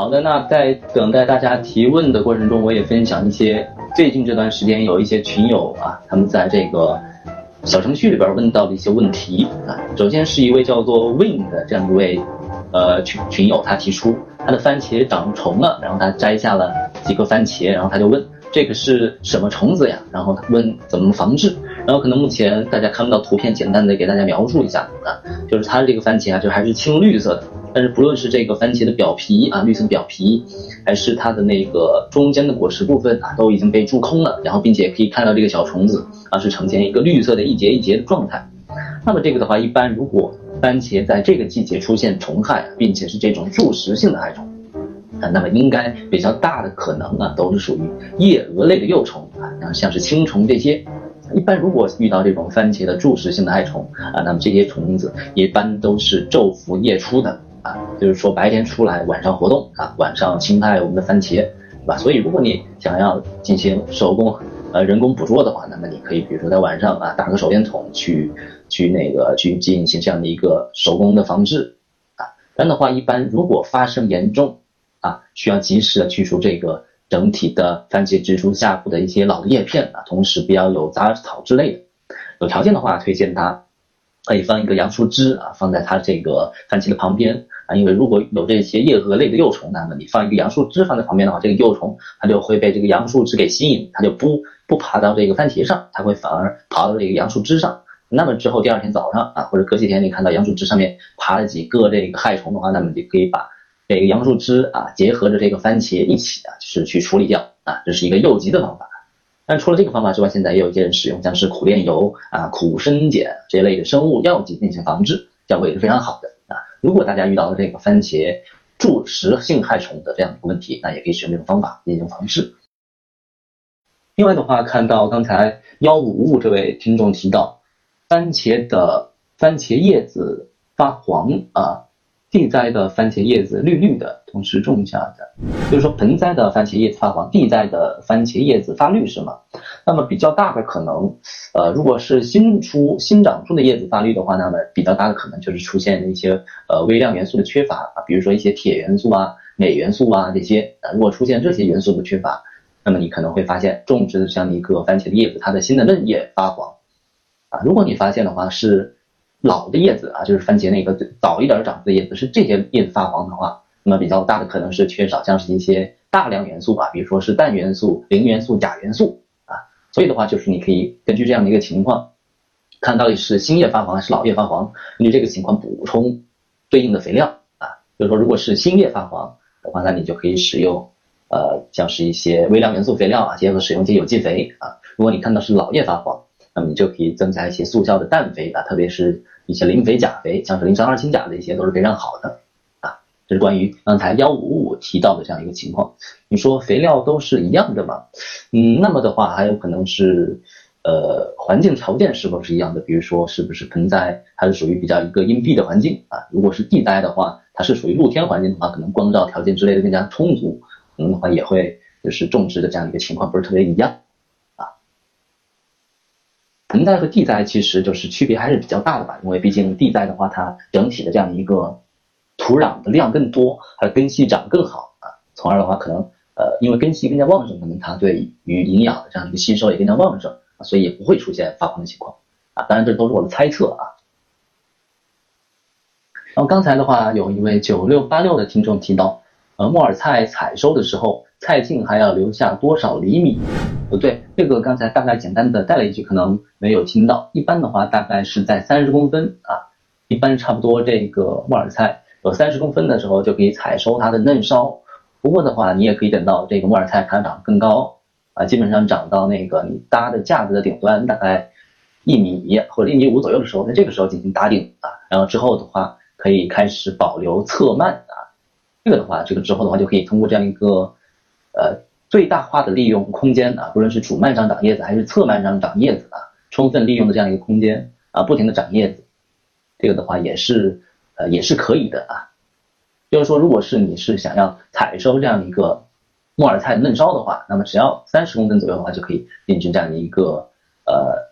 好的，那在等待大家提问的过程中，我也分享一些最近这段时间有一些群友啊，他们在这个小程序里边问到的一些问题啊。首先是一位叫做 Win 的这样一位呃群群友，他提出他的番茄长虫了，然后他摘下了几个番茄，然后他就问这个是什么虫子呀？然后他问怎么防治？然后可能目前大家看不到图片，简单的给大家描述一下啊，就是它这个番茄啊，就还是青绿色的。但是不论是这个番茄的表皮啊，绿色的表皮，还是它的那个中间的果实部分啊，都已经被蛀空了。然后并且可以看到这个小虫子啊，是呈现一个绿色的一节一节的状态。那么这个的话，一般如果番茄在这个季节出现虫害，并且是这种蛀食性的害虫啊，那么应该比较大的可能啊，都是属于叶蛾类的幼虫啊，像是青虫这些。一般如果遇到这种番茄的蛀食性的害虫啊，那么这些虫子一般都是昼伏夜出的。啊，就是说白天出来，晚上活动啊，晚上侵害我们的番茄，对吧？所以如果你想要进行手工呃人工捕捉的话，那么你可以比如说在晚上啊，打个手电筒去去那个去进行这样的一个手工的防治啊。这样的话，一般如果发生严重啊，需要及时的去除这个整体的番茄植株下部的一些老的叶片啊，同时不要有杂草之类的。有条件的话，推荐它。可以放一个杨树枝啊，放在它这个番茄的旁边啊，因为如果有这些叶蛾类的幼虫，那么你放一个杨树枝放在旁边的话，这个幼虫它就会被这个杨树枝给吸引，它就不不爬到这个番茄上，它会反而爬到这个杨树枝上。那么之后第二天早上啊，或者隔几天你看到杨树枝上面爬了几个这个害虫的话，那么就可以把这个杨树枝啊结合着这个番茄一起啊，就是去处理掉啊，这是一个诱急的方法。但除了这个方法之外，现在也有一些人使用像是苦楝油啊、苦参碱这类的生物药剂进行防治，效果也是非常好的啊。如果大家遇到了这个番茄蛀食性害虫的这样一个问题，那也可以使用这种方法进行防治。另外的话，看到刚才幺五五五这位听众提到，番茄的番茄叶子发黄啊。地栽的番茄叶子绿绿的，同时种下的，就是说盆栽的番茄叶子发黄，地栽的番茄叶子发绿是吗？那么比较大的可能，呃，如果是新出新长出的叶子发绿的话，那么比较大的可能就是出现一些呃微量元素的缺乏啊，比如说一些铁元素啊、镁元素啊这些啊，如果出现这些元素的缺乏，那么你可能会发现种植的这样的一个番茄的叶子，它的新的嫩叶发黄啊。如果你发现的话是。老的叶子啊，就是番茄那个早一点长出的叶子，是这些叶子发黄的话，那么比较大的可能是缺少像是一些大量元素吧，比如说是氮元素、磷元素、钾元素啊。所以的话，就是你可以根据这样的一个情况，看到底是新叶发黄还是老叶发黄，根据这个情况补充对应的肥料啊。就是说，如果是新叶发黄的话，那你就可以使用呃像是一些微量元素肥料啊，结合使用一些有机肥啊。如果你看到是老叶发黄，那么你就可以增加一些速效的氮肥啊，特别是一些磷肥、钾肥，像是磷酸二氢钾的一些都是非常好的啊。这是关于刚才幺五五提到的这样一个情况。你说肥料都是一样的吗？嗯，那么的话还有可能是呃环境条件是否是一样的？比如说是不是盆栽它是属于比较一个阴蔽的环境啊？如果是地栽的话，它是属于露天环境的话，可能光照条件之类的更加充足，可能的话也会就是种植的这样一个情况不是特别一样。盆栽和地栽其实就是区别还是比较大的吧，因为毕竟地栽的话，它整体的这样一个土壤的量更多，它的根系长更好啊，从而的话可能呃，因为根系更加旺盛，可能它对于营养的这样一个吸收也更加旺盛啊，所以也不会出现发黄的情况啊。当然这都是我的猜测啊。然后刚才的话，有一位九六八六的听众提到，呃，木耳菜采收的时候。菜茎还要留下多少厘米？不对，这个刚才大概简单的带了一句，可能没有听到。一般的话，大概是在三十公分啊，一般差不多这个木耳菜有三十公分的时候就可以采收它的嫩梢。不过的话，你也可以等到这个木耳菜它长更高啊，基本上长到那个你搭的架子的顶端，大概一米或者一米五左右的时候，在这个时候进行打顶啊，然后之后的话可以开始保留侧蔓啊。这个的话，这个之后的话就可以通过这样一个。呃，最大化的利用空间啊，不论是主蔓上长叶子还是侧蔓上长叶子啊，充分利用的这样一个空间啊，不停的长叶子，这个的话也是呃也是可以的啊。就是说，如果是你是想要采收这样一个木耳菜嫩梢的话，那么只要三十公分左右的话，就可以进行这样的一个呃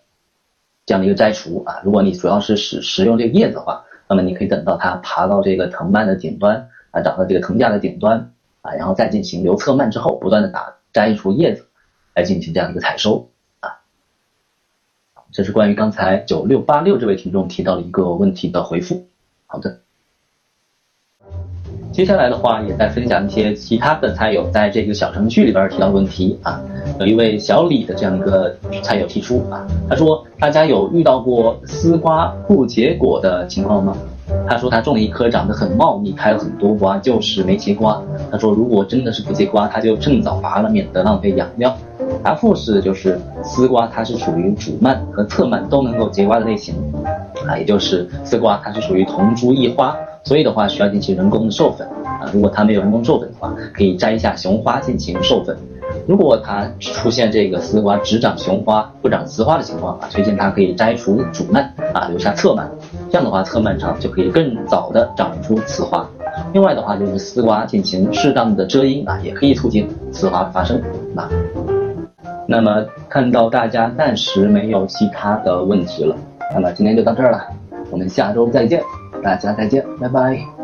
这样的一个摘除啊。如果你主要是使食用这个叶子的话，那么你可以等到它爬到这个藤蔓的顶端啊，长到这个藤架的顶端。然后再进行留侧蔓之后，不断的打摘除叶子，来进行这样一个采收啊。这是关于刚才九六八六这位听众提到的一个问题的回复。好的。接下来的话，也在分享一些其他的菜友在这个小程序里边提到的问题啊。有一位小李的这样一个菜友提出啊，他说大家有遇到过丝瓜不结果的情况吗？他说他种了一棵长得很茂密、开了很多瓜，就是没结瓜。他说如果真的是不结瓜，他就趁早拔了，免得浪费养料。答复是就是丝瓜它是属于主蔓和侧蔓都能够结瓜的类型啊，也就是丝瓜它是属于同株异花。所以的话，需要进行人工的授粉啊。如果它没有人工授粉的话，可以摘一下雄花进行授粉。如果它出现这个丝瓜只长雄花不长雌花的情况啊，推荐它可以摘除主蔓啊，留下侧蔓。这样的话，侧蔓长就可以更早的长出雌花。另外的话，就是丝瓜进行适当的遮阴啊，也可以促进雌花发生啊。那么看到大家暂时没有其他的问题了，那么今天就到这儿了，我们下周再见。大家再见，拜拜。